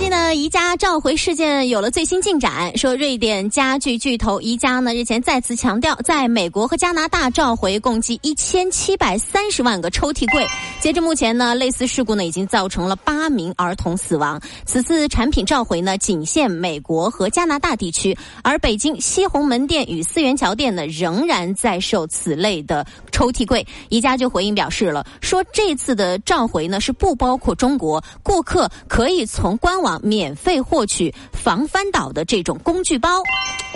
近呢宜家召回事件有了最新进展，说瑞典家具巨头宜家呢日前再次强调，在美国和加拿大召回共计一千七百三十万个抽屉柜。截至目前呢，类似事故呢已经造成了八名儿童死亡。此次产品召回呢仅限美国和加拿大地区，而北京西红门店与思源桥店呢仍然在售此类的抽屉柜。宜家就回应表示了，说这次的召回呢是不包括中国顾客，可以从官网免。免费获取防翻倒的这种工具包。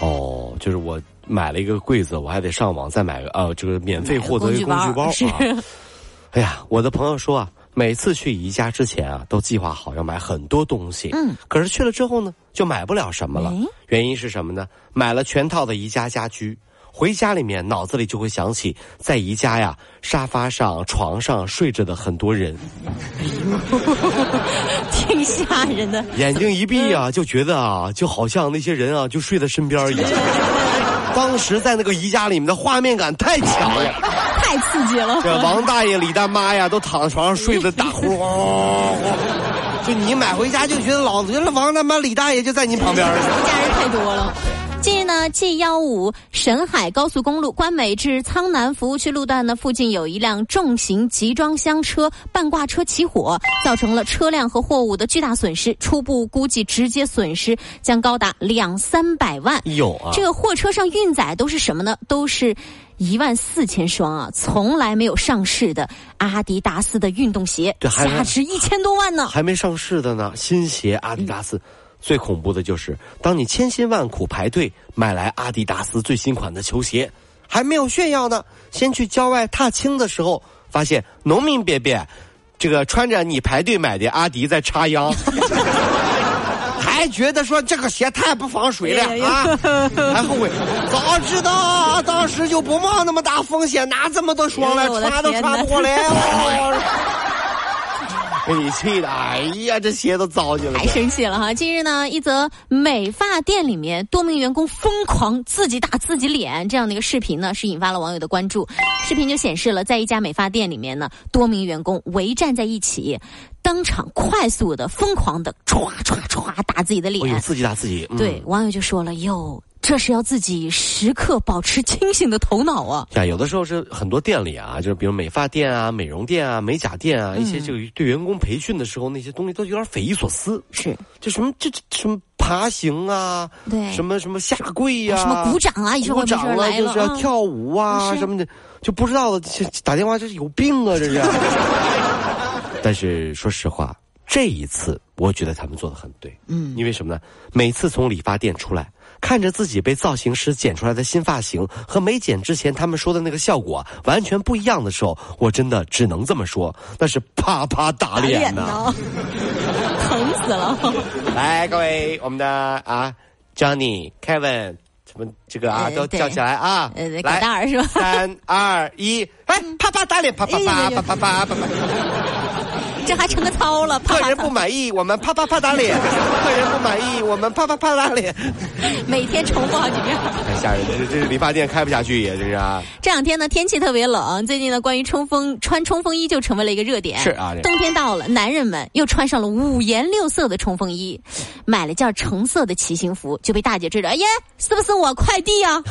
哦，就是我买了一个柜子，我还得上网再买个呃，这个免费获得一个工具包是。哎呀，我的朋友说啊，每次去宜家之前啊，都计划好要买很多东西。嗯。可是去了之后呢，就买不了什么了。原因是什么呢？买了全套的宜家家居。回家里面，脑子里就会想起在宜家呀沙发上、床上睡着的很多人，挺吓人的。眼睛一闭啊，就觉得啊，就好像那些人啊就睡在身边一样。当时在那个宜家里面的画面感太强了，太刺激了。这王大爷、李大妈呀，都躺在床上睡得打呼噜。就你买回家就觉得老子王大妈、李大爷就在你旁边。家人太多了。近日呢，G 幺五沈海高速公路关美至苍南服务区路段呢，附近有一辆重型集装箱车半挂车起火，造成了车辆和货物的巨大损失。初步估计，直接损失将高达两三百万。有啊，这个货车上运载都是什么呢？都是一万四千双啊，从来没有上市的阿迪达斯的运动鞋，价值一千多万呢。还没上市的呢，新鞋阿迪达斯。最恐怖的就是，当你千辛万苦排队买来阿迪达斯最新款的球鞋，还没有炫耀呢，先去郊外踏青的时候，发现农民伯伯，这个穿着你排队买的阿迪在插秧，还觉得说这个鞋太不防水了啊，还后悔，早知道当时就不冒那么大风险拿这么多双了，穿都穿不过来。被 你气的，哎呀，这鞋都糟践了，太生气了哈！近日呢，一则美发店里面多名员工疯狂自己打自己脸这样的一个视频呢，是引发了网友的关注。视频就显示了，在一家美发店里面呢，多名员工围站在一起，当场快速的、疯狂的唰唰唰打自己的脸，自己打自己。对，网友就说了哟。这是要自己时刻保持清醒的头脑啊！呀，有的时候是很多店里啊，就是比如美发店啊、美容店啊、美甲店啊，一些这个对员工培训的时候，那些东西都有点匪夷所思。是，就什么这这什么爬行啊，对，什么什么下跪呀，什么鼓掌啊，鼓掌了就是要跳舞啊什么的，就不知道打电话这是有病啊这是。但是说实话，这一次我觉得他们做的很对，嗯，因为什么呢？每次从理发店出来。看着自己被造型师剪出来的新发型和没剪之前他们说的那个效果完全不一样的时候，我真的只能这么说，那是啪啪打脸呐，疼死了！来，各位，我们的啊，Johnny、Kevin，什么这个啊，都叫起来啊！来，大耳是吧？三二一，哎，啪啪打脸，啪啪啪啪啪啪啪啪。这还成个操了！客人不满意，我们啪啪啪打脸；客人不满意，我们啪啪啪打脸。每天重复好几遍，太吓人了！这这理发店开不下去也这是啊。这两天呢，天气特别冷，最近呢，关于冲锋穿冲锋衣就成为了一个热点。是啊，冬天到了，男人们又穿上了五颜六色的冲锋衣，买了件橙色的骑行服，就被大姐追着，哎呀，是不是我快递啊？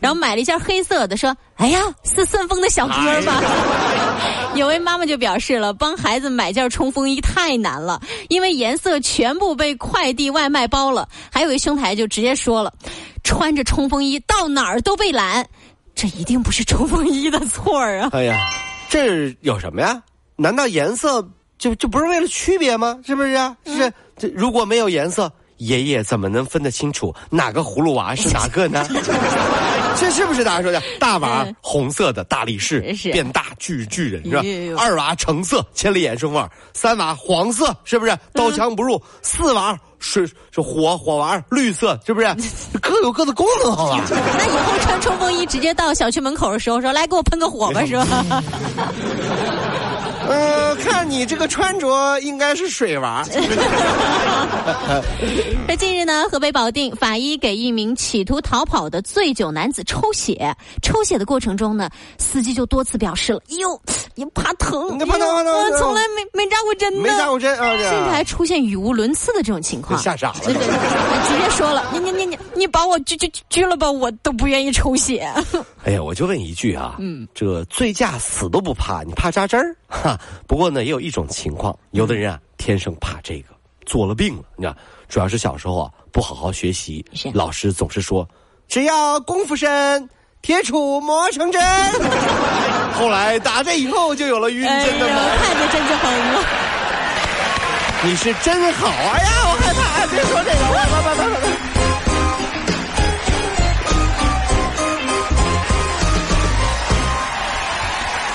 然后买了一件黑色的，说，哎呀，是顺丰的小哥吧？有位妈妈就表示了，帮孩子。买件冲锋衣太难了，因为颜色全部被快递外卖包了。还有一兄台就直接说了，穿着冲锋衣到哪儿都被拦，这一定不是冲锋衣的错啊！哎呀，这有什么呀？难道颜色就就不是为了区别吗？是不是？是这如果没有颜色，爷爷怎么能分得清楚哪个葫芦娃是哪个呢？这是不是大家说的？大娃红色的大力士变大巨巨人是吧？二娃橙色千里眼顺风耳，三娃黄色是不是刀枪不入？四娃水是火火娃绿色，是不是？各有各的功能，好吧？那以后穿冲锋衣直接到小区门口的时候说：“来，给我喷个火吧，是吧？” 呃，看你这个穿着，应该是水娃。这近日呢，河北保定法医给一名企图逃跑的醉酒男子抽血，抽血的过程中呢，司机就多次表示了：“哟，你怕疼，你怕疼，怕疼，我从来没没扎过针，没扎过针啊，甚至还出现语无伦次的这种情况，吓傻了，直接说了：你你你你你把我拘拘拘了吧，我都不愿意抽血。哎呀，我就问一句啊，嗯，这醉驾死都不怕，你怕扎针儿？哈，不过呢，也有一种情况，有的人啊，天生怕这个，做了病了。你知道，主要是小时候啊，不好好学习，老师总是说，只要功夫深，铁杵磨成针。后来打这以后，就有了晕针的毛病，看着真就疼了。你是真好啊呀，我害怕，别说这个，来来来来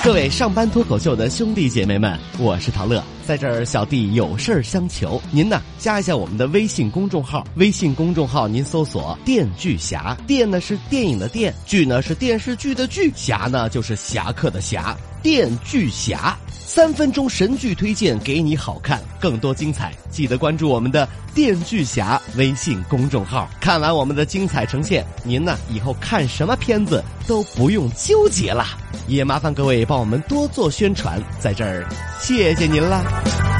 各位上班脱口秀的兄弟姐妹们，我是陶乐，在这儿小弟有事儿相求，您呢加一下我们的微信公众号，微信公众号您搜索“电锯侠”，电呢是电影的电，剧呢是电视剧的剧，侠呢就是侠客的侠，电锯侠。三分钟神剧推荐给你好看，更多精彩，记得关注我们的电锯侠微信公众号。看完我们的精彩呈现，您呢以后看什么片子都不用纠结了。也麻烦各位帮我们多做宣传，在这儿谢谢您啦。Bye.